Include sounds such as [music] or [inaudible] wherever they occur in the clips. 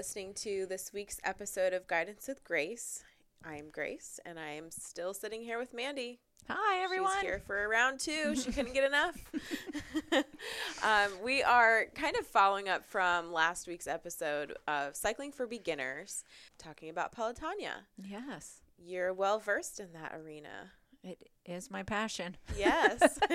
listening to this week's episode of Guidance with Grace. I am Grace, and I am still sitting here with Mandy. Hi, everyone. She's here for a round two. She [laughs] couldn't get enough. [laughs] um, we are kind of following up from last week's episode of Cycling for Beginners, talking about Pelotonia. Yes, You're well versed in that arena. It is my passion. Yes. [laughs]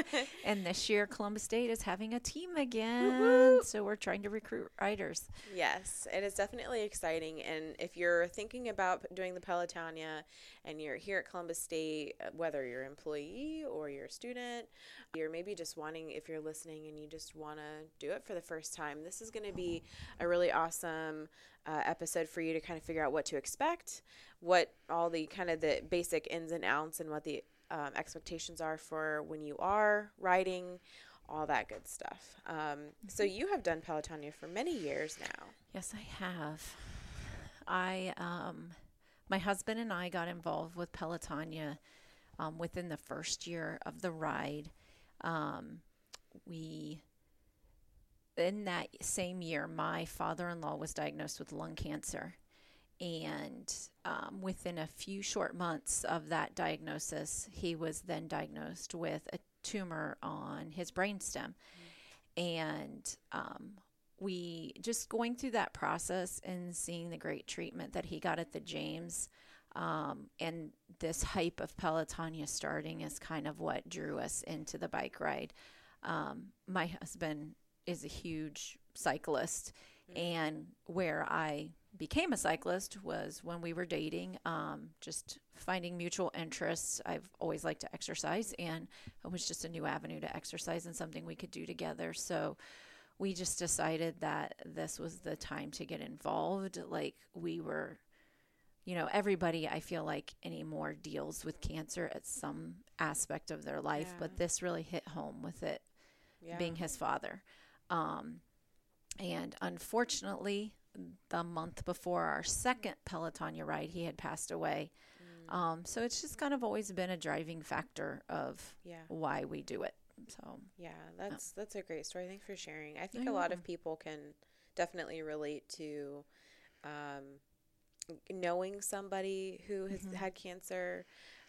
And this year, Columbus State is having a team again. Woo-woo. So we're trying to recruit riders. Yes, it is definitely exciting. And if you're thinking about doing the Pelotonia and you're here at Columbus State, uh, whether you're an employee or you're a student, you're maybe just wanting, if you're listening and you just want to do it for the first time, this is going to be a really awesome uh, episode for you to kind of figure out what to expect, what all the kind of the basic ins and outs, and what the um, expectations are for when you are riding. All that good stuff. Um, so you have done Pelotonia for many years now. Yes, I have. I, um, my husband and I got involved with Pelotonia um, within the first year of the ride. Um, we, in that same year, my father in law was diagnosed with lung cancer. And um, within a few short months of that diagnosis, he was then diagnosed with a tumor on his brainstem. And um, we just going through that process and seeing the great treatment that he got at the James um, and this hype of Pelotonia starting is kind of what drew us into the bike ride. Um, my husband is a huge cyclist, and where I became a cyclist was when we were dating, um, just finding mutual interests. I've always liked to exercise, and it was just a new avenue to exercise and something we could do together. So we just decided that this was the time to get involved. Like we were, you know, everybody I feel like anymore deals with cancer at some aspect of their life, Yeah. but this really hit home with it Yeah. being his father. Um, and unfortunately, the month before our second Pelotonia ride, he had passed away. Um, so it's just kind of always been a driving factor of yeah. why we do it. So Yeah, that's that's a great story. Thanks for sharing. I think a lot of people can definitely relate to um, knowing somebody who has Mhm. had cancer,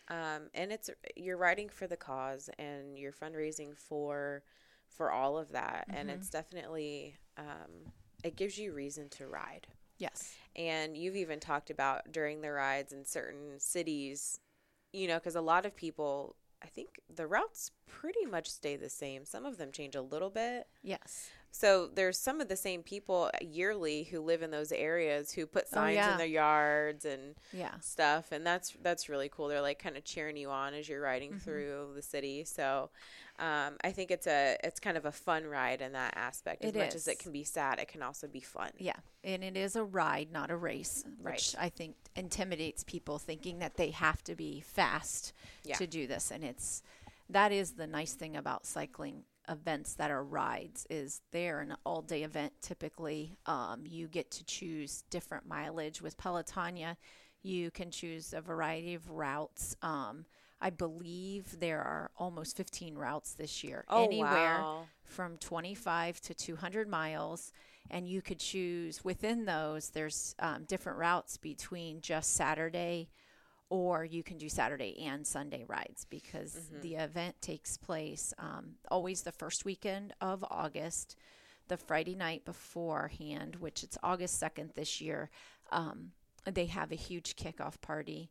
um, and it's you're writing for the cause and you're fundraising for for all of that, and Mhm. it's definitely um, it gives you reason to ride. yes, And you've even talked about during the rides in certain cities, you know, because a lot of people, I think the routes pretty much stay the same. Some of them change a little bit. yes, So there's some of the same people yearly who live in those areas who put Oh, signs yeah. in their yards and yeah, stuff, and that's that's really cool. They're like kind of cheering you on as you're riding Mhm. through the city. So um, I think it's a it's kind of a fun ride in that aspect. As It much as it can be sad, it can also be fun. yeah. And it is a ride, not a race, Right. which I think intimidates people thinking that they have to be fast Yeah. to do this. And it's that is the nice thing about cycling events that are rides is they're an all day event typically um, you get to choose different mileage. With pelotonia you can choose a variety of routes. Um, i believe there are almost 15 routes this year. Oh anywhere wow! from 25 to 200 miles and you could choose within those there's um, different routes between just saturday or you can do saturday and sunday rides because Mhm. the event takes place um, always the first weekend of august the friday night beforehand which it's august 2nd this year um, they have a huge kickoff party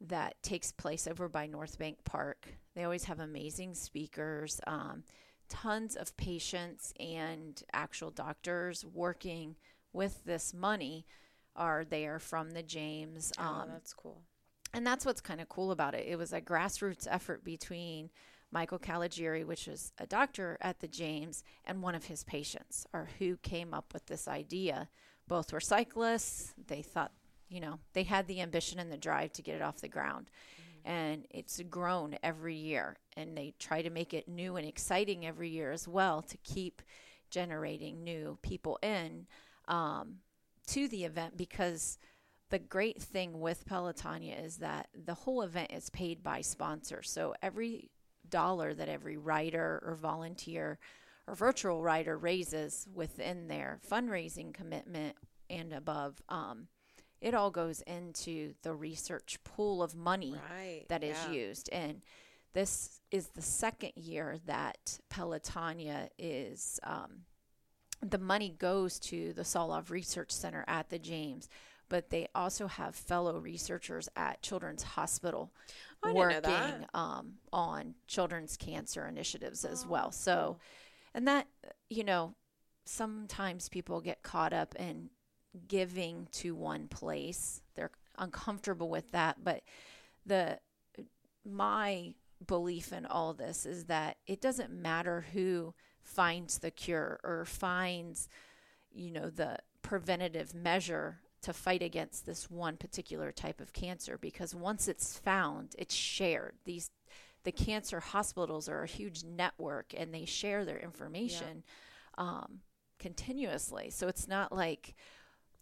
that takes place over by north bank park they always have amazing speakers um, tons of patients and actual doctors working with this money are there from the James. oh, Um, that's cool. And that's what's kind of cool about it. It was a grassroots effort between Michael Caligiuri, which is a doctor at the James, and one of his patients, or who came up with this idea. Both were cyclists. They thought, you know, they had the ambition and the drive to get it off the ground. And it's grown every year. And they try to make it new and exciting every year as well to keep generating new people in um, to the event because the great thing with Pelotonia is that the whole event is paid by sponsors. So every dollar that every rider or volunteer or virtual rider raises within their fundraising commitment and above, um, it all goes into the research pool of money Right. that is yeah. used. And this is the second year that Pelotonia is, um, the money goes to the Solove Research Center at the James, but they also have fellow researchers at Children's Hospital working um, on children's cancer initiatives as well. Oh, So, and that, you know, sometimes people get caught up in giving to one place. They're uncomfortable with that, but the my belief in all this is that it doesn't matter who finds the cure or finds you know the preventative measure to fight against this one particular type of cancer because once it's found it's shared these the cancer hospitals are a huge network and they share their information um, continuously so it's not like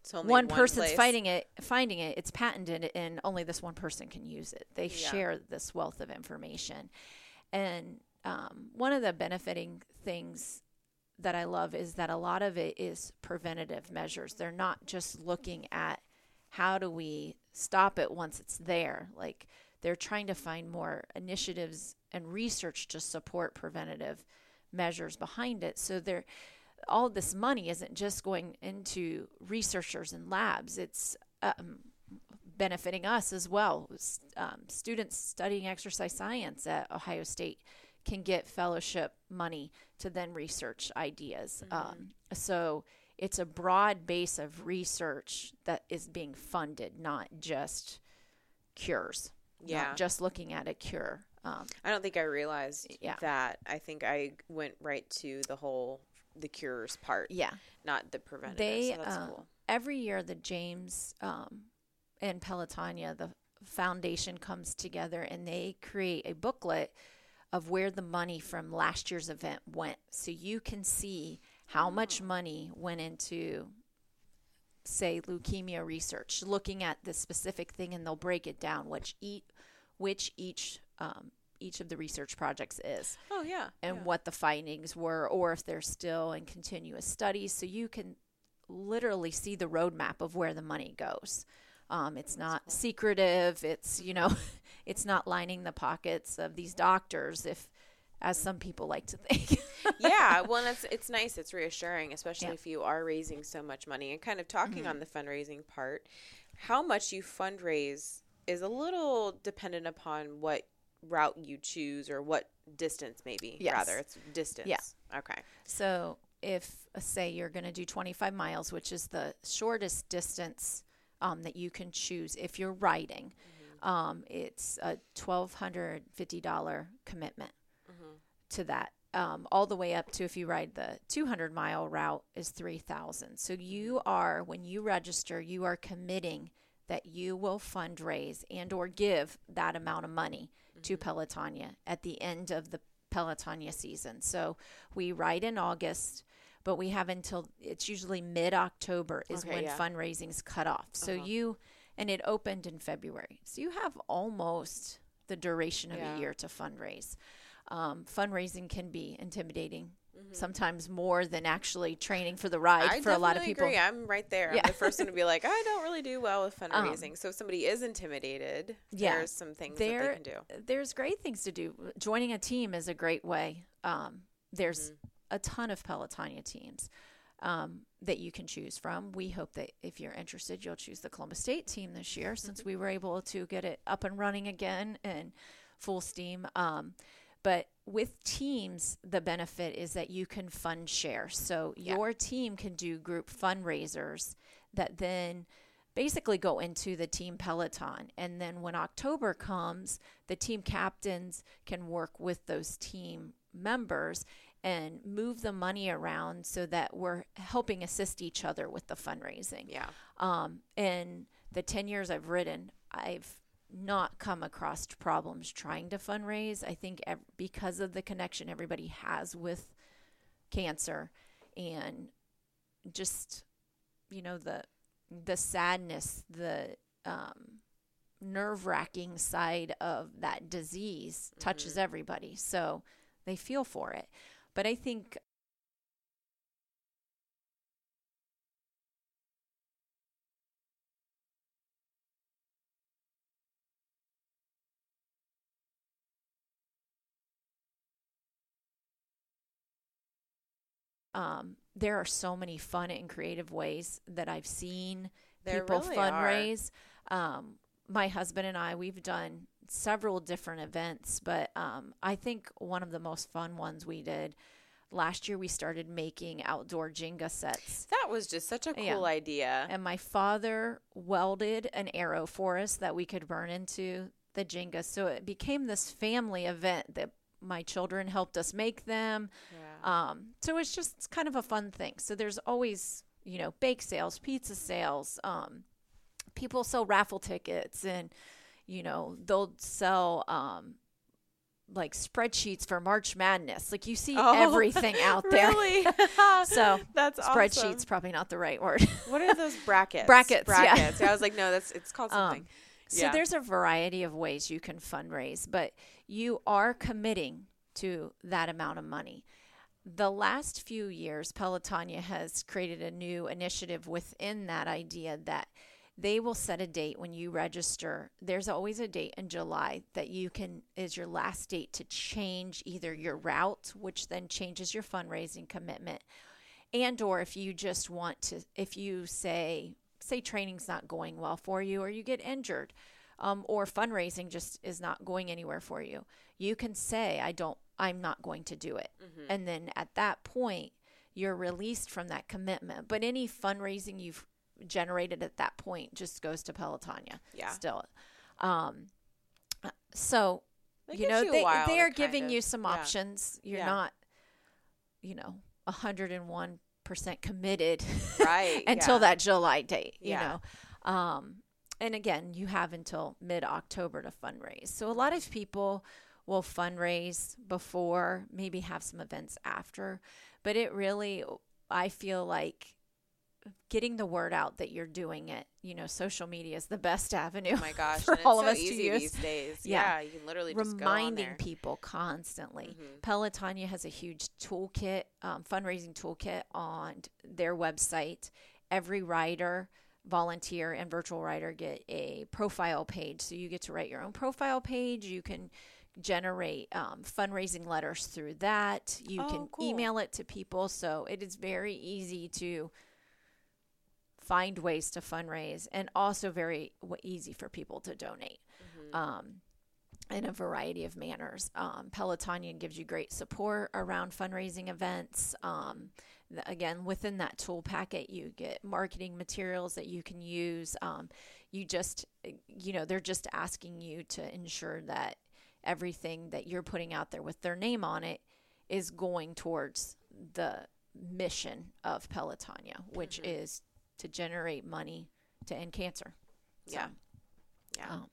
It's only one person's place. fighting it finding it it's patented and only this one person can use it they Yeah. share this wealth of information and um, one of the benefiting things that i love is that a lot of it is preventative measures. They're not just looking at how do we stop it once it's there. Like they're trying to find more initiatives and research to support preventative measures behind it. So they're all this money isn't just going into researchers and labs. It's um, benefiting us as well. Um, students studying exercise science at ohio state can get fellowship money to then research ideas um, so it's a broad base of research that is being funded not just cures Yeah. not just looking at a cure um, I don't think I realized Yeah. that. I think I went right to the whole the cures part, yeah not the preventative. they so that's uh, cool. every year the james um, and pelotonia the foundation comes together and they create a booklet of where the money from last year's event went so you can see how much money went into say leukemia research looking at the specific thing and they'll break it down which each which each um, each of the research projects is Oh yeah. and yeah. what the findings were, or if they're still in continuous studies. So you can literally see the roadmap of where the money goes. Um, it's not secretive. It's you know, [laughs] it's not lining the pockets of these doctors. If, as some people like to think. [laughs] yeah, well, it's it's nice. It's reassuring, especially Yeah. if you are raising so much money. And kind of talking Mm-hmm. on the fundraising part, how much you fundraise is a little dependent upon what route you choose or what distance, maybe. Yes. Rather, it's distance. Yeah. Okay. So if uh, say you're going to do 25 miles, which is the shortest distance um, that you can choose if you're riding, um, it's a $1,250 commitment to that. Um, all the way up to if you ride the 200 mile route is 3000 so you are when you register you are committing that you will fundraise and or give that amount of money to pelotonia at the end of the pelotonia season. So we ride in august but we have until it's usually mid-october is Okay, when yeah. fundraising's cut off so you and it opened in february so you have almost the duration of Yeah. a year to fundraise um, fundraising can be intimidating Mm-hmm. sometimes more than actually training for the ride I for a lot of people Agree. I'm right there. Yeah. I'm the first one to be like, I don't really do well with fundraising. so if somebody is intimidated, Yeah. there's some things There- that they can do. there's great things to do joining a team is a great way um, there's Mm-hmm. A ton of pelotonia teams um, that you can choose from we hope that if you're interested you'll choose the columbus state team this year Mm-hmm. since we were able to get it up and running again and full steam um, but with teams the benefit is that you can fund share so Yeah. your team can do group fundraisers that then basically go into the team peloton and then when october comes the team captains can work with those team members and move the money around so that we're helping assist each other with the fundraising Yeah. um, in the 10 years I've ridden, I've not come across problems trying to fundraise. I think ev- because of the connection everybody has with cancer and just, you know, the, the sadness, the um, nerve wracking side of that disease touches everybody. So they feel for it. But I think Um, there are so many fun and creative ways that I've seen there people really fundraise. Um, my husband and I, we've done several different events, but um, I think one of the most fun ones we did last year, we started making outdoor Jenga sets. That was just such a cool Yeah. idea. And my father welded an arrow for us that we could burn into the Jenga. So it became this family event that my children helped us make them. Yeah. Um, so it's just it's kind of a fun thing. So there's always, you know, bake sales, pizza sales. Um, people sell raffle tickets, and you know they'll sell um, like spreadsheets for March Madness. Like you see [laughs] Oh, everything out there. Really? [laughs] So [laughs] that's spreadsheets awesome. probably not the right word. What are those brackets? Brackets, Brackets. yeah. I was like, no, that's it's called something. Um, So Yeah. there's a variety of ways you can fundraise, but you are committing to that amount of money. The last few years, Pelotonia has created a new initiative within that idea that they will set a date when you register. There's always a date in July that you can is your last date to change either your route, which then changes your fundraising commitment, and or if you just want to if you say say training's not going well for you or you get injured um, or fundraising just is not going anywhere for you you can say i don't i'm not going to do it. And then at that point you're released from that commitment. But any fundraising you've generated at that point just goes to pelotonia Yeah. still um, so It you know you they, they're giving of- you some yeah. options you're Yeah. not you know 101% committed [laughs] Right, until yeah. that july date you know um, and again you have until mid-october to fundraise so a lot of people will fundraise before maybe have some events after but it really i feel like getting the word out that you're doing it you know social media is the best [laughs] avenue Oh my gosh, for and it's all so of us to use these days. Yeah. Yeah, you can literally just go on reminding people constantly. Mhm. Pelotonia has a huge toolkit, um, fundraising toolkit on their website. Every rider, volunteer, and virtual rider get a profile page. So you get to write your own profile page. You can generate um, fundraising letters through that. You Oh, can cool. email it to people. So it is very easy to find ways to fundraise and also very w- easy for people to donate Mm-hmm. um, in a variety of manners. Um, Pelotonia gives you great support around fundraising events. Um, again, within that tool packet, you get marketing materials that you can use. Um, you just, you know, they're just asking you to ensure that everything that you're putting out there with their name on it is going towards the mission of Pelotonia, which Mm-hmm. is to generate money to end cancer. So, Yeah. Yeah. um,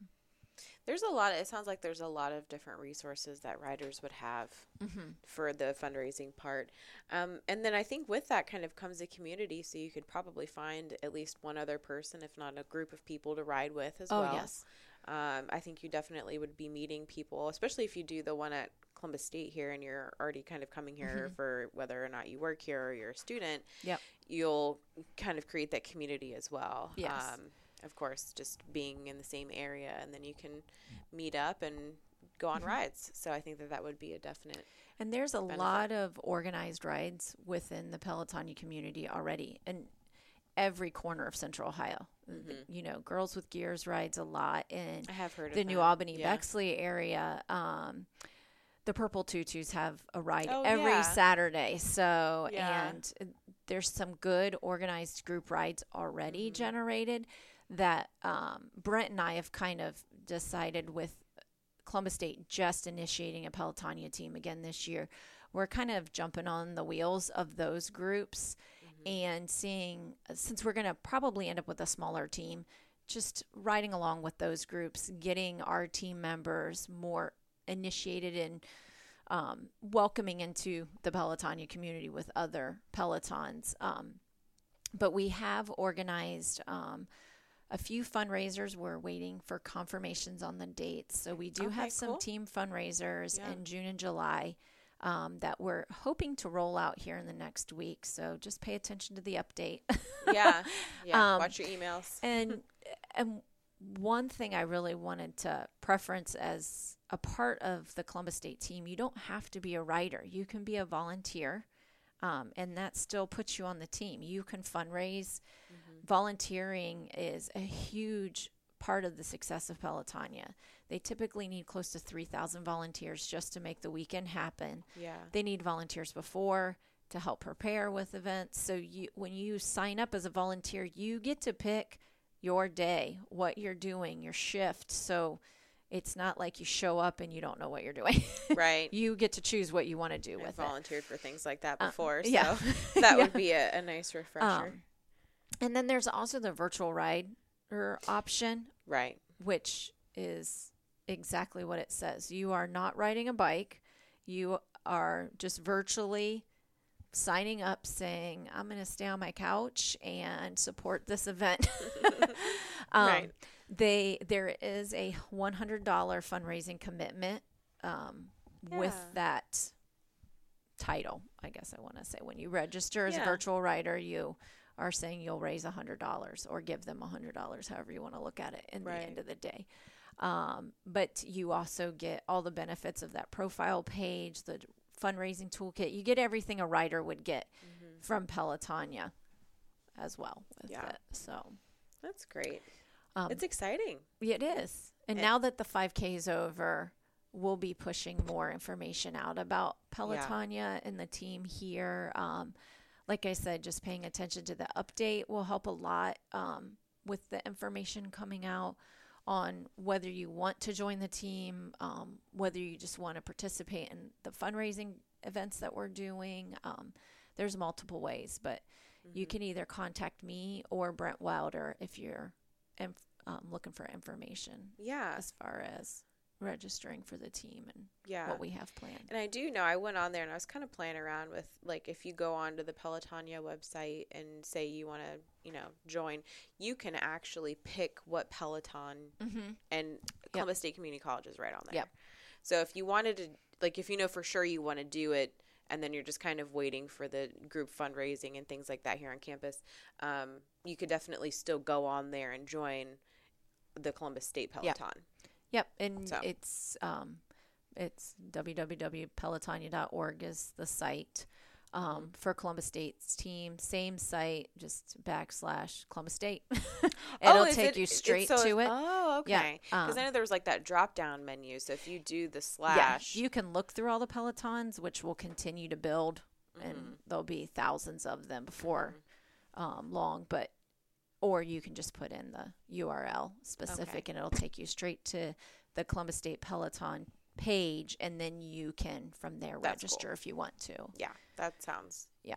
There's a lot. It sounds like there's a lot of different resources that riders would have mhm. for the fundraising part. Um, and then I think with that kind of comes a community, so you could probably find at least one other person, if not a group of people, to ride with as Oh, well. yes. Um, I think you definitely would be meeting people, especially if you do the one at Columbus State here and you're already kind of coming here for whether or not you work here or you're a student. Mm-hmm. Yep. You'll kind of create that community as well. Yes. Um, of course, just being in the same area, and then you can meet up and go on Mm-hmm. rides. So I think that that would be a definite. And there's a benefit. lot of organized rides within the Pelotonia community already in every corner of Central Ohio. You know, Girls with Gears rides a lot in I have heard the of New that. Albany, Yeah. Bexley area. Um, the Purple Tutus have a ride Oh, every yeah. Saturday. So, Yeah. and uh, there's some good organized group rides already Mm-hmm. generated that um, Brent and I have kind of decided with Columbus State just initiating a Pelotonia team again this year. We're kind of jumping on the wheels of those groups and seeing, since we're going to probably end up with a smaller team, just riding along with those groups, getting our team members more initiated in um, welcoming into the Pelotonia community with other Pelotons. Um, but we have organized um, a few fundraisers. We're waiting for confirmations on the dates. So we do Okay, have some cool. team fundraisers Yeah. in June and July um, that we're hoping to roll out here in the next week. So just pay attention to the update. Yeah. Yeah. [laughs] Um, Watch your emails. and [laughs] and one thing I really wanted to preference as a part of the Columbus State team, you don't have to be a writer. You can be a volunteer. Um, and that still puts you on the team. You can fundraise. Mm-hmm. Volunteering is a huge part of the success of Pelotonia. They typically need close to 3,000 volunteers just to make the weekend happen. Yeah. They need volunteers before to help prepare with events. So you when you sign up as a volunteer, you get to pick your day, what you're doing, your shift. So it's not like you show up and you don't know what you're doing. [laughs] Right. you get to choose what you want to do I've with volunteered for things like that Uh, before, so [laughs] yeah. that Yeah. would be a, a nice refresher. Um, and then there's also the virtual rider option, right. which is exactly what it says. You are not riding a bike. You are just virtually signing up saying, I'm going to stay on my couch and support this event. [laughs] um, Right. They there is a $100 fundraising commitment um, with that title. I guess I want to say when you register as Yeah. a virtual writer, you are saying you'll raise a $100 or give them a $100, however you want to look at it in Right. the end of the day. Um, but you also get all the benefits of that profile page, the fundraising toolkit. You get everything a writer would get from Pelotonia as well Yeah. it. So That's great. Um, it's exciting. it is. And And- now that the 5K is over, we'll be pushing more information out about Pelotonia and the team here. Um, like I said, just paying attention to the update will help a lot um, with the information coming out on whether you want to join the team, um, whether you just want to participate in the fundraising events that we're doing. Um, there's multiple ways, but you Mm-hmm. can either contact me or Brent Wilder if you're inf- um, looking for information Yeah. as far as registering for the team and Yeah. what we have planned. And I do know I went on there and I was kind of playing around with like if you go onto the Pelotonia website and say you want to, you know, join, you can actually pick what Peloton Mm-hmm. and Columbus State Community College is right on there. Yep. So if you wanted to like if you know for sure you want to do it and then you're just kind of waiting for the group fundraising and things like that here on campus, um, you could definitely still go on there and join the Columbus State. Peloton. Yep, and So. it's um, it's www.pelotonia.org is the site um, Mm-hmm. for Columbus State's team. Same site, just backslash Columbus State. [laughs] [laughs] Oh, It'll is take it- you straight so to it. Oh, Yeah, okay. Because I um, know there was like that drop down menu. So if you do the Yeah, slash, you can look through all the pelotons, which will continue to build, Mm-hmm. and there'll be thousands of them before um, long. But or you can just put in the URL specific, and it'll take you straight to the Columbus State Peloton page, and then you can from there That's register cool. if you want to. yeah, that sounds Yeah.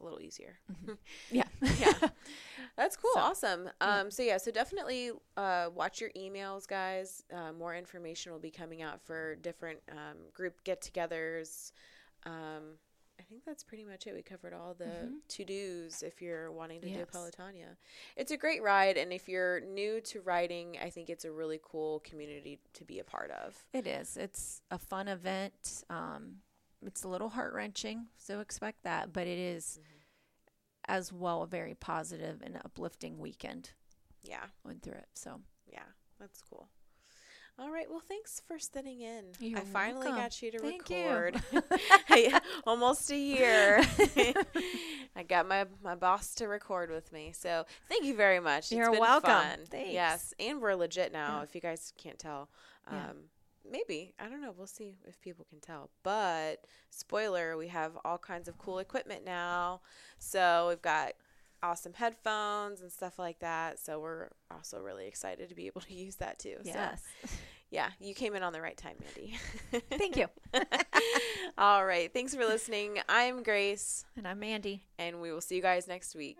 a little easier. [laughs] Yeah, yeah, [laughs] that's cool. So, awesome. Um, so yeah, so definitely uh, watch your emails, guys. Uh, more information will be coming out for different um, group get-togethers. Um, I think that's pretty much it. We covered all the to dos if you're wanting to Mm-hmm. Yes. do Pelotonia. It's a great ride, and if you're new to riding, I think it's a really cool community to be a part of. it is. It's a fun event. Um, it's a little heart wrenching, so expect that, but it is as well a very positive and uplifting weekend. Yeah, Went through it, so. yeah, that's cool. All right. Well, thanks for sitting in. You're I finally welcome. got you to Thank you. record. [laughs] [laughs] I- almost a year. [laughs] I got my my boss to record with me. So thank you very much. You're it's been welcome. Fun. Thanks. Yes, and we're legit now. Yeah. If you guys can't tell, um, Yeah. maybe I don't know. We'll see if people can tell. But spoiler, we have all kinds of cool equipment now. So we've got awesome headphones and stuff like that. So we're also really excited to be able to [laughs] use that too. Yes. So yeah, you came in on the right time, Mandy. [laughs] Thank you. [laughs] All right. Thanks for listening. I'm Grace, And I'm Mandy. and we will see you guys next week.